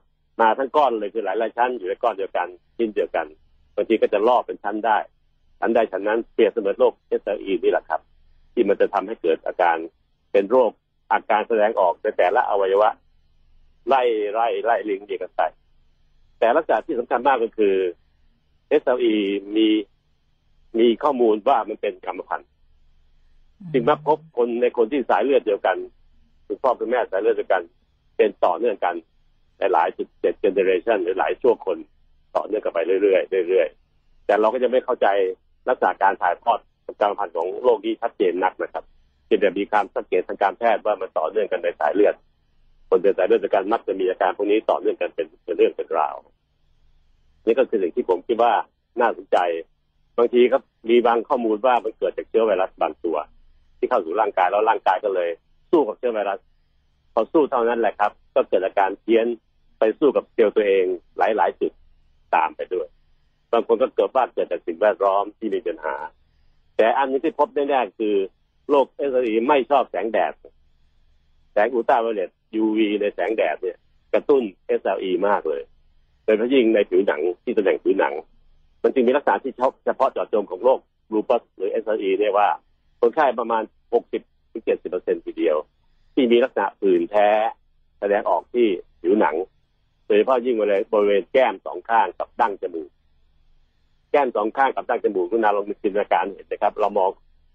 มาทั้งก้อนเลยคือหลายหลายชั้นอยู่ในก้อนเดียวกันชิ้นเดียวกันบางทีก็จะลอกเป็นชั้นได้ชั้นใดชั้นนั้นเปรียบเสมือนโรคเอสเอีนี่แหละครับ ที่มันจะทำให้เกิดอาการเป็นโรคอาการแสดงออกในแต่ละอวัยวะ ไล่ไล่ไล่ลิงเดียกันไปแต่ลักษณะที่สำคัญมากก็คือ SLE มีมีข้อมูลว่ามันเป็นกรรมพันธุ์จึงมาพบคนในคนที่สายเลือดเดียวกัน คุณพ่อคุณแม่สายเลือดเดียวกัน เป็นต่อเนื่องกันในหลายจุดเจ็ดเจเนเรชันหรือหลายช่วงคนต่อเนื่องกันไปเรื่อยๆเรื่อยๆแต่เราก็จะไม่เข้าใจลักษณะการถ่ายทอดกรรมพันธุ์ของโรคนี้ชัดเจนนักนะครับเพียงแต่มีการสังเกตทางการแพทย์ว่ามันต่อเนื่องกันในสายเลือดคนเป็นสายเลือดเดียวกันมักจะมีอาการพวกนี้ต่อเนื่องกันเป็นเป็นเรื่องเป็นราวนี่ก็คือสิ่งที่ผมคิดว่าน่าสนใจ บางทีก็มีบางข้อมูลว่ามันเกิดจากเชื้อไวรัสบางตัว ที่เข้าสู่ร่างกายแล้วร่างกายก็เลย สู้กับเชื้อไวรัสพอสู้เท่านั้นแหละครับ ก็เกิดอาการเพี้ยนไปสู้กับเซลล์ตัวเองหลายๆจุดตามไปด้วย บางคนก็เกิดว่าเกิดจากสิ่งแวดล้อมที่มีปัญหา แต่อันนี้ที่พบแน่ๆคือโรคเอสอีไม่ชอบแสงแดด แสงอุลตราไวโอเลต UV ในแสงแดดเนี่ย กระตุ้น SLE มากเลยโดยเฉพาะยิ่งในผิวหนังที่ตำแหน่งผิวหนัง มันจึงมีลักษณะที่เฉพาะเจาะจงของโรคลูปัสหรือ SLE เนี่ยว่าคนไข้ประมาณ 60 ถึง70เปอร์เซ็นทีเดียว ที่มีลักษณะผื่นแท้แสดงออกที่ผิวหนังโดยเฉพาะยิ่งบริเวณแก้มสองข้างกับดั้งจมูกแก้มสองข้างกับดั้งจมูกนุนาลองจินตนาการเห็นนะครับ เรามอง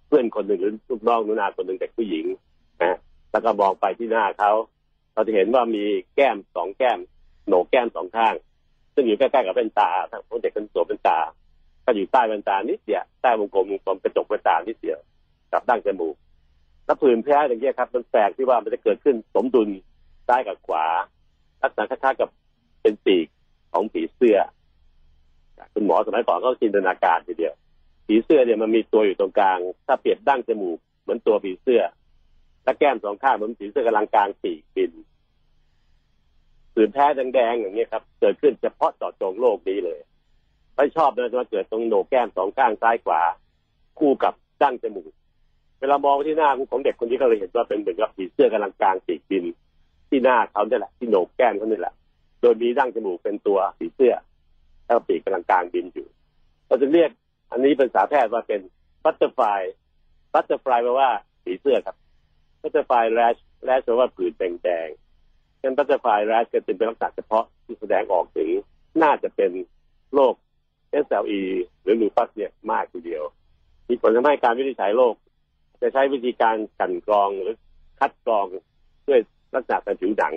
เพื่อนคนหนึ่งหรือลูกน้องนุนาคนหนึ่งเด็กผู้หญิงนะแล้วก็มองไปที่หน้าเขาเราจะเห็นว่ามีแก้มสองแก้มโหนกแก้มสองข้าง ซึ่งอยู่ใกล้ๆกับแว่นตาทั้งเด็กคนโตเป็นตา ก็อยู่ใต้แว่นตานิดเดียวใต้วงกลมวงกลมกระจกแว่นตานิดเดียวกับดั้งจมูก แล้วผื่นแพ้อย่างเงี้ยครับ มันแปลกที่ว่ามันจะเกิดขึ้นสมดุลซ้ายกับขวา ลักษณะคล้ายๆกับเป็นปีกของผีเสื้อคุณหมอสมัยก่อนก็จินตนาการทีเดียว ผีเสื้อเนี่ยมันมีตัวอยู่ตรงกลาง ถ้าเปรียบดั้งจมูกเหมือนตัวผีเสื้อ และแก้มสองข้างเหมือนผีเสื้อกำลังกลางปีกบินผื่นแพ้แดงๆอย่างนี้ยครับ เกิดขึ้นเฉพาะเจาะจงโรคนี้เลยไม่ชอบเลยจะมาเกิดตรงโหนกแก้มสองข้างซ้ายขวา คู่กับดั้งจมูก เวลามองไปที่หน้าของเด็กคนนี้ก็เลยเห็นว่าเป็นเหมือนกับผีเสื้อกำลังกลางปีกบิน ที่หน้าเขาเนี่ยแหละที่โหนกแก้มเขาเนี่ยแหละ โดยมีดั้งจมูกเป็นตัวผีเสื้อแล้วปีกกำลังกางบินอยู่เราจะเรียกอันนี้เป็นภาษาแพทย์ว่าเป็น butterfly butterfly แปลว่าผีเสื้อครับ butterfly rash rash แปลว่าผื่นแดงๆเป็น butterfly rash ก็จะเป็นลักษณะเฉพาะที่แสดงออกถึงน่าจะเป็นโรค SLE หรือลูปัสเนี่ยมากทีเดียว มีผลทำให้การวินิจฉัยโรค จะใช้วิธีการกลั่นกรองหรือคัดกรองด้วยลักษณะทางผิวหนัง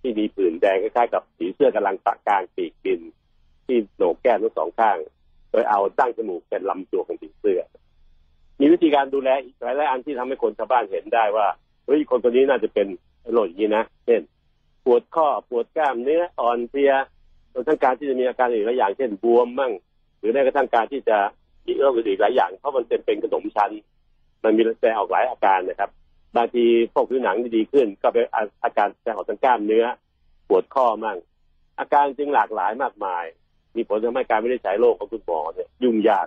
ที่มีผื่นแดงคล้ายๆกับผีเสื้อกำลังปากลางปีกบิน ที่โหนกแก้มทั้งสองข้าง โดยเอาตั้งจมูกเป็นลำตัวของผีเสื้อ มีวิธีการดูแลอีกหลายๆอันที่ทำให้คนชาวบ้านเห็นได้ว่าเฮ้ยคนคนนี้น่าจะเป็นโรคอย่างนี้นะเช่นปวดข้อปวดกล้ามเนื้ออ่อนเพลียรวมทั้งการที่จะมีอาการอีกหลายอย่างเช่นบวมมั่ง หรือแม้กระทั่งการที่จะมีโรคอื่นอีกหลายอย่างเพราะมันเป็นเป็นขนมชั้น มันมีแสดงออกหลายอาการนะครับ บางทีพวกผิวหนังดีขึ้น ก็เป็นอาการแสดงออกทางกล้ามเนื้อ ปวดข้อมั่ง อาการจึงหลากหลายมากมาย มีผลทำให้การไม่ได้ใช้โรคของคุณหมอเนี่ยยุ่งยาก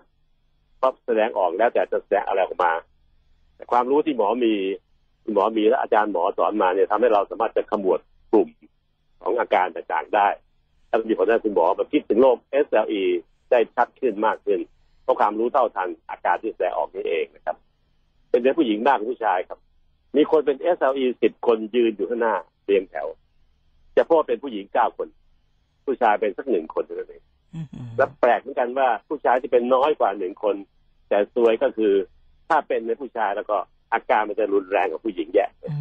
เพราะแสดงออกแล้วแต่จะแสดงอะไรออกมา แต่ความรู้ที่หมอมีคุณหมอมีและอาจารย์หมอสอนมาเนี่ยทำให้เราสามารถจะขมวดกลุ่มของอาการต่างๆได้ถ้ามีผลให้คุณหมอมาคิดถึงโรค SLE ได้ชัดขึ้นมากขึ้น เพราะความรู้เท่าทันอาการที่แสดงออกนี่เองนะครับ เป็นเด็กผู้หญิงมากกว่าผู้ชายครับ มีคนเป็น SLE สิบคนยืนอยู่ข้างหน้าเรียงแถว จะพบเป็นผู้หญิงเก้าคน ผู้ชายเป็นสักหนึ่งคนเท่านั้นเอง
อืมอืม
และแปลกเหมือนกันว่าผู้ชายที่เป็นน้อยกว่าหนึ่งคน แต่ซวยก็คือถ้าเป็นในผู้ชายแล้วก็อาการมันจะรุนแรงกว่าผู้หญิงแยะ
อื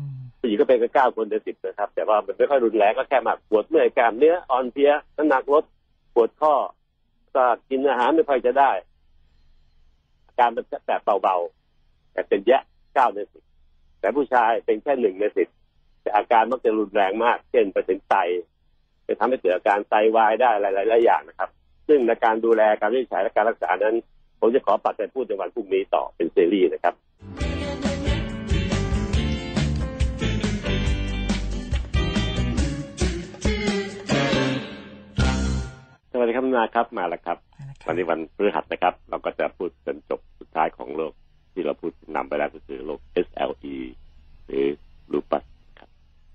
ม
ผู้หญิงก็เป็นกันเก้าคนในสิบนะครับ แต่ว่ามันไม่ค่อยรุนแรงก็แค่มาปวดเมื่อยกล้ามเนื้ออ่อนเพลียน้ำหนักลดปวดข้อก็กินอาหารไม่ค่อยจะได้ อาการมันจะแบบเบาๆ แต่เป็นแยะเก้าในสิบแต่ผู้ชายเป็นแค่หนึ่งในสิบแต่อาการมักจะรุนแรงมาก เช่นไปถึงไตจะทำให้เกิดอาการไตวายได้หลายๆอย่างนะครับ ซึ่งในการดูแลการวินิจฉัยและการรักษานั้น ผมจะขอปัดใจพูดในวันพรุ่งนี้ต่อเป็นซีรีส์นะครับสวัสดีครับคุณนาครับมาแล้วครับ วันนี้วันพฤหัสนะครับ เราก็จะพูดจนจบสุดท้ายของโรค ที่เราพูดนำไปแล้วก็คือโรค SLE หรือลูปัสครับ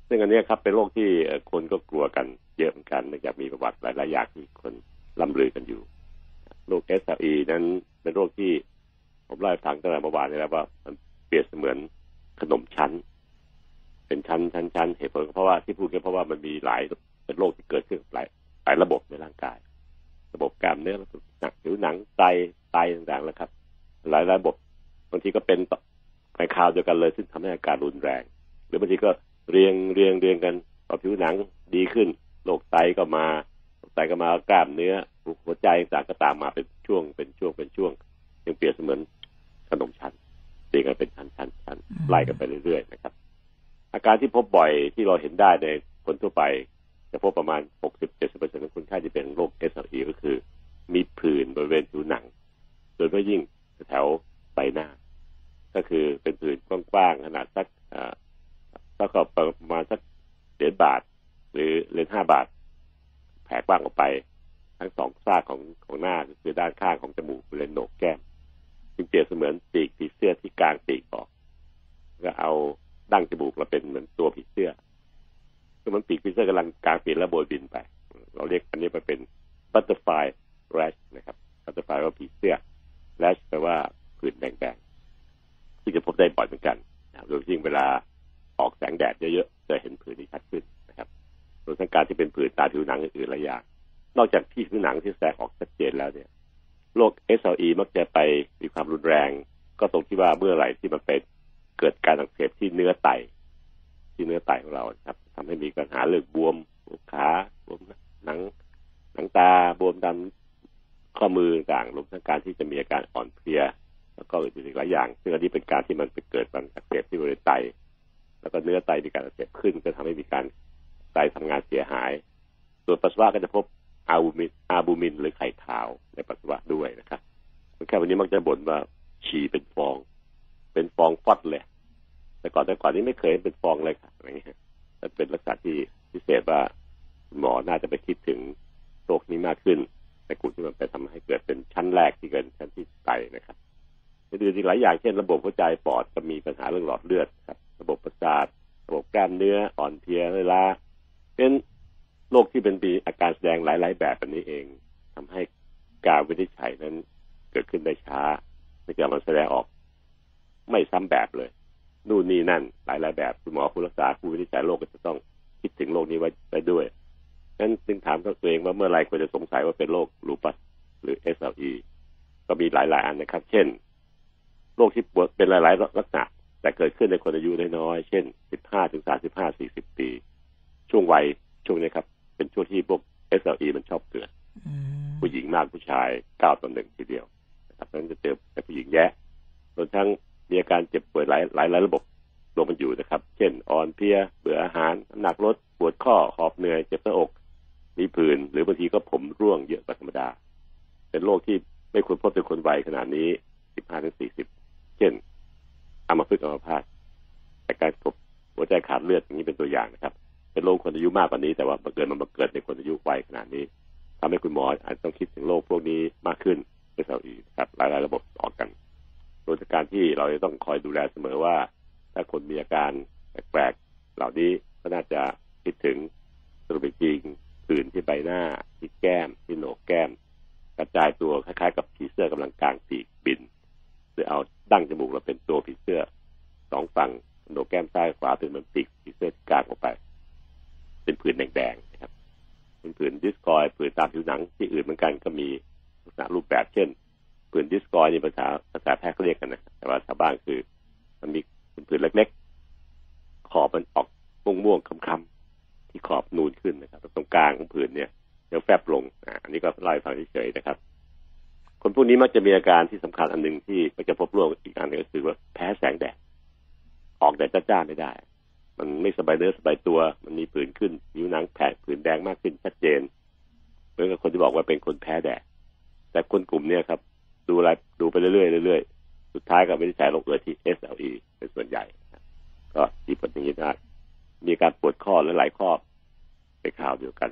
ซึ่งอันนี้ครับเป็นโรคที่คนก็กลัวกันเยอะเหมือนกันเนื่องจากมีประวัติหลายๆอย่างที่คนล่ำลือกันอยู่โรค SLE นั้นเป็นโรคที่ผมเล่าให้ฟังตั้งแต่เมื่อวานนี้แล้วว่ามันเปรียบเสมือนขนมชั้น เป็นชั้นชั้นชั้นเหตุผลก็เพราะว่าที่พูดกันเพราะว่ามันมีหลายเป็นโรคที่เกิดขึ้นหลายหลายระบบในร่างกาย ระบบกล้ามเนื้อหนักผิวหนังไตไตต่างๆแล้วครับ หลายระบบ บางทีก็เป็นต่อในคราวเดียวกันเลย ซึ่งทำให้อาการรุนแรง หรือบางทีก็เรียงเรียงเรียงกันพอผิวหนังดีขึ้นโรคไตก็มาโรคไตก็มากล้ามเนื้อหัวใจต่างๆก็ตามมาเป็นช่วงเป็นช่วงเป็นช่วงยังเปรียบเสมือนขนมชั้นเรียงกันเป็นชั้นชั้นชั้นไล่กันไปเรื่อยๆนะครับ อาการที่พบบ่อยที่เราเห็นได้ในคนทั่วไป จะพบประมาณ 60-70%ของคนไข้ที่เป็นโรค SLE ก็คือ มีผื่นบริเวณผิวหนัง โดยเฉพาะยิ่งแถวใบหน้า ก็คือเป็นผื่นกว้างๆขนาดสักอ่าสักก็ประมาณสักเหรียญบาท หรือเหรียญห้าบาท แผ่กว้างออกไป ทั้งสองซากของของหน้าคือด้านข้างของจมูกบริเวณโหนกแก้มจึงเปรียบเสมือนปีกผีเสื้อที่กลางปีกออกก็เอาดั้งจมูกเราเป็นเหมือนตัวผีเสื้อคือมันปีกผีเสื้อกำลังกลางปีกแล้วโบยบินไป เราเรียกอันนี้มาเป็น butterfly rash นะครับ butterfly ว่าผีเสื้อ rash แปลว่าผื่นแดง ซึ่งจะพบได้บ่อยเหมือนกันโดยยิ่งเวลาออกแสงแดดเยอะๆจะเห็นผื่นที่ชัดขึ้นนะครับรวมทั้งการที่เป็นผื่นตาผิวหนังอื่นๆหลายอย่างนอกจากที่ผิวหนังที่แสดงออกชัดเจนแล้วเนี่ยโรค SLE มักจะไปมีความรุนแรง ก็ตรงที่ว่าเมื่อไหร่ที่มันเป็นเกิดการอักเสบที่เนื้อไต ที่เนื้อไตของเราครับทำให้มีปัญหาเรื่องบวมบวมขาบวมหนังหนังตาบวมตามข้อมือต่างรวมทั้งการที่จะมีอาการอ่อนเพลีย แล้วก็อื่นๆอีกหลายอย่าง ซึ่งอันนี้เป็นการที่มันไปเกิดการอักเสบที่บริเวณไต แล้วก็เนื้อไตมีการอักเสบขึ้น ก็ทำให้มีการไตทำงานเสียหาย ส่วนปัสสาวะก็จะพบอาบูมินอาบูมินหรือไข่ขาวในปัสสาวะด้วยนะครับคนแค่วันนี้มักจะบ่นว่าฉี่เป็นฟอง เป็นฟองฟอดเลย แต่ก่อนแต่ก่อนนี้ไม่เคยเป็นฟองเลยค่ะอะไรเงี้ยมันเป็นลักษณะที่พิเศษว่าหมอน่าจะไปคิดถึงโรคนี้มากขึ้นในกลุ่มที่มันไปทำให้เกิดเป็นชั้นแรกที่เกิดชั้นที่ไตนะครับ อื่นๆอีกหลายอย่างเช่นระบบหัวใจปอดก็มีปัญหาเรื่องหลอดเลือดครับ ระบบประสาทระบบกล้ามเนื้ออ่อนเพลียเวลาเป็นโรคที่เป็นปีอาการแสดงหลาย ๆ แบบแบบนี้เองทำให้การวินิจฉัยนั้นเกิดขึ้นได้ช้าในการมันแสดงออกไม่ซ้ำแบบเลย นู่นนี่นั่น หลายๆแบบคุณหมอผู้รักษาผู้วินิจฉัยโรคก็จะต้องคิดถึงโรคนี้ไว้ไปด้วยนั้นจึงถามตัวเองว่าเมื่อไรควรจะสงสัยว่าเป็นโรคลูปัสหรือ SLE ก็มีหลาย ๆ อันนะครับ เช่น โรคที่ปวดเป็นหลาย ๆ ลักษณะ แต่เกิดขึ้นในคนอายุน้อยๆเช่น 15ถึง35 40 ปี ช่วงวัยช่วงนี้ครับ เป็นช่วงที่พวก SLE มันชอบเกิด
อืม
ผู้หญิงมากผู้ชายเก้าต่อหนึ่งทีเดียวนะครับเพราะฉะนั้นจะเจอแต่ผู้หญิงแย่รวมทั้งมีอาการเจ็บป่วยหลายหลายหลายระบบรวมมันอยู่นะครับ เช่น อ่อนเพลียเบื่ออาหารน้ำหนักลดปวดข้อหอบเหนื่อยเจ็บหน้าอก มีผื่นหรือบางทีก็ผมร่วงเยอะกว่าธรรมดา เป็นโรคที่ไม่ควรพบในคนวัยขนาดนี้ 15ถึง40 เช่นอัมพฤกอัมพาตอาการกบหัวใจขาดเลือดอย่างนี้เป็นตัวอย่างนะครับ เป็นโรคคนอายุมากกว่านี้ แต่ว่าบังเกิดมันมาเกิดในคนอายุวัยขนาดนี้ทำให้คุณหมออาจต้องคิดถึงโรคพวกนี้มากขึ้นในเซลล์อีครับ หลายๆระบบต่อกันโดยการที่เราจะต้องคอยดูแลเสมอว่า ถ้าคนมีอาการแปลกๆเหล่านี้ก็น่าจะคิดถึงสรุปไปทิ้งผื่นที่ใบหน้าที่แก้มที่โหนกแก้ม กระจายตัวคล้ายๆ กับผีเสื้อกำลังกลางปีกบิน หรือเอาดั้งจมูกเราเป็นตัวผีเสื้อสองฝั่งโหนกแก้มซ้ายขวาเป็นเหมือนปีกผีเสื้อที่กลางออกไป เป็นผื่นแดงๆนะครับเป็นผื่นดิสคอยผื่นตามผิวหนังที่อื่นเหมือนกันก็มีลักษณะรูปแบบเช่นผื่นดิสคอยในภาษาภาษาแพทย์เขาเรียกกันนะแต่ว่าชาวบ้านคือ มันมีผื่นเล็กๆ ขอบมันออกม่วงๆคำๆที่ขอบนูนขึ้นนะครับตรงกลางของผื่นเนี่ยจะแฟบลงอ่าอันนี้ก็เล่าให้ฟังเฉยๆนะครับ คนพวกนี้มักจะมีอาการที่สำคัญอันหนึ่งที่มักจะพบร่วมอีกอันหนึงก็คือว่าแพ้แสงแดด ออกแดดจ้าๆไม่ได้ มันไม่สบายเนื้อสบายตัว มันมีผื่นขึ้นผิวหนังแผลผื่นแดงมากขึ้นชัดเจนเหมือนกับคนที่บอกว่าเป็นคนแพ้แดด แต่คนกลุ่มเนี้ยครับ ดูอะไรดูไปเรื่อยๆเรื่อยๆ สุดท้ายก็ไม่ได้ใช้โรคเอือที่ SLE เป็นส่วนใหญ่ ก็ที่ผลอย่างนี้ได้มีการปวดข้อและหลายข้อในข่าวเดียวกัน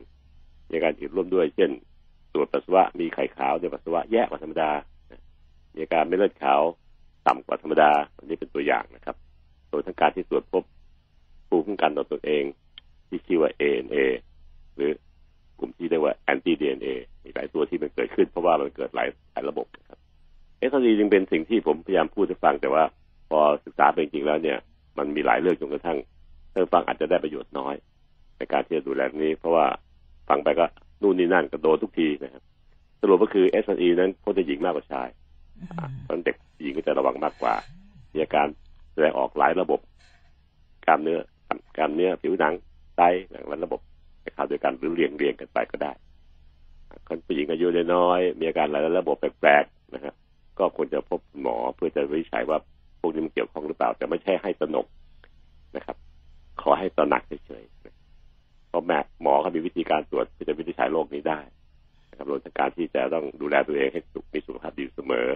มีการอื่นร่วมด้วย เช่น ตรวจปัสสาวะมีไข่ขาวในปัสสาวะแย่กว่าธรรมดามีอาการไม่เลือดขาวต่ำกว่าธรรมดาอันนี้เป็นตัวอย่างนะครับ โดยทั้งการที่ตรวจพบภูมิคุ้มกันต่อตัวเองที่ชื่อว่า ANA หรือกลุ่มที่เรียกว่า anti DNA มีหลายตัวที่มันเกิดขึ้นเพราะว่ามันเกิดหลายหลายระบบครับเอสดีจึงเป็นสิ่งที่ผมพยายามพูดให้ฟังแต่ว่าพอศึกษาไปจริงแล้วเนี่ย มันมีหลายเรื่องจนกระทั่งเธอฟังอาจจะได้ประโยชน์น้อย ในการที่จะดูแลนี้ เพราะว่าฟังไปก็ นู่นนี่นั่นก็โดนทุกทีนะครับสรุปก็คือ s อ e นั้นพบในหญิงมากกว่าชายเพราะนั้นเด็กหญิงก็จะระวังมากกว่ามีอาการแสดงออกหลายระบบกล้ามเนื้อกล้ามเนื้อผิวหนังไตหลังและระบบในข่าวเดียกันหรือเรียงเรียงกันไปก็ได้คนผู้หญิงอายุน้อยมีอาการหลายระบบแปลกๆนะครับก็ควรจะพบหมอเพื่อจะวิจัยว่าพวกนี้มันเกี่ยวข้องหรือเปล่า แต่ไม่ใช่ให้ตระหนกนะครับ ขอให้ตระหนักเฉยๆนะ เพราะแม่หมอเขามีวิธีการตรวจเพื่อจะวินิจฉัยโรคนี้ได้นะครับรวมทั้งการที่จะต้องดูแลตัวเองให้สุขมีสุขภาพดีเสมอ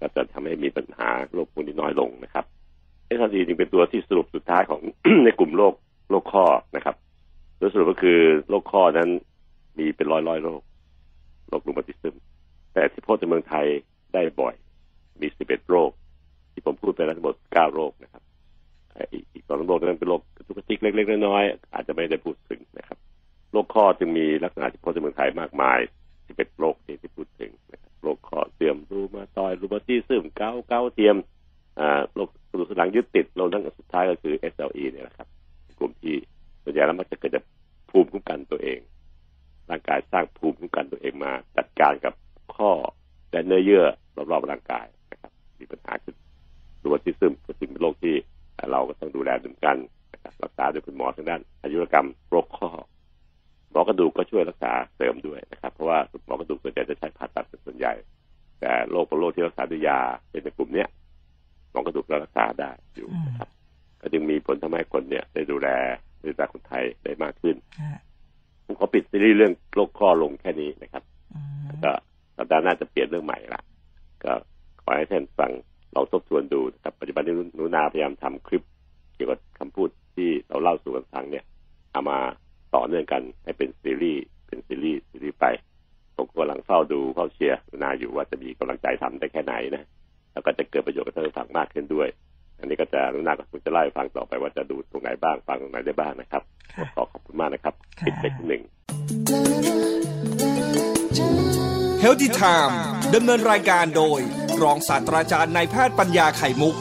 ก็จะทำให้มีปัญหาโรคพวกนี้น้อยลงนะครับเอสดีจึงเป็นตัวที่สรุปสุดท้ายของในกลุ่มโรคโรคข้อนะครับโดยสรุปก็คือโรคข้อนั้นมีเป็นร้อยร้อยโรคโรครูมาติซึมแต่ที่พบในเมืองไทยได้บ่อยมีสิบเอ็ดโรค ที่ผมพูดไปแล้วทั้งหมดเก้าโรคนะครับ อีกอีกสองโรคนั้นเป็นโรคกระตุกติกเล็ก ๆ น้อยๆอาจจะไม่ได้พูดถึงนะครับโรคข้อจึงมีลักษณะที่พบในเมืองไทยมากมายสิบเอ็ดโรคที่ที่พูดถึงนะครับโรคข้อเสื่อมรูมาตอยรูมาติซึมเกาเกาเทียมโรคกระดูกสันหลังยึดติดโรคทั้งสุดท้ายก็คือ SLE เนี่ยแหละครับ กลุ่มที่ส่วนใหญ่แล้วมักจะเกิดจากภูมิคุ้มกันตัวเอง ร่างกายสร้างภูมิคุ้มกันตัวเองมา จัดการกับข้อและเนื้อเยื่อรอบๆร่างกายนะครับ มีปัญหาขึ้นรูมาติซึมก็ซึ่งเป็นโรคที่ เราก็ต้องดูแลเหมือนกันนะครับรักษาโดยคุณหมอทางด้านอายุรกรรมโรคข้อหมอกระดูกก็ช่วยรักษาเสริมด้วยนะครับ เพราะว่าหมอกระดูกส่วนใหญ่จะใช้ผ่าตัดเป็นส่วนใหญ่ แต่โรคเป็นโรคที่รักษาด้วยยาเป็นในกลุ่มเนี้ยหมอกระดูกก็รักษาได้อยู่นะครับ ก็จึงมีผลทำให้คนเนี่ยได้ดูแลดูแลคนไทยได้มากขึ้น
ค่ะ
ผมขอปิดซีรีส์เรื่องโรคข้อลงแค่นี้นะครับ
อืม
ก็สัปดาห์หน้าจะเปลี่ยนเรื่องใหม่ละก็ขอให้ท่านฟัง ลองทบทวนดูนะครับปัจจุบันนี้หนูนาพยายามทำคลิป เกี่ยวกับคำพูดที่เราเล่าสู่กันฟังเนี่ยเอามาต่อเนื่องกันให้เป็นซีรีส์เป็นซีรีส์ซีรีส์ไปผมกำลังเฝ้าดูเฝ้าเชียร์หนูนาอยู่ว่าจะมีกำลังใจทำได้แค่ไหนนะแล้วก็จะเกิดประโยชน์กับท่านผู้ฟังมากขึ้นด้วย อันนี้ก็จะหนูนาก็คงจะเล่าให้ฟังต่อไปว่าจะดูตรงไหนบ้างฟังตรงไหนได้บ้างนะครับขอขอบคุณมากนะครับปิดเล็กหนึ่ง
เฮลติไทม์ดำเนินรายการโดย รองศาสตราจารย์นายแพทย์ปัญญาไข่มุก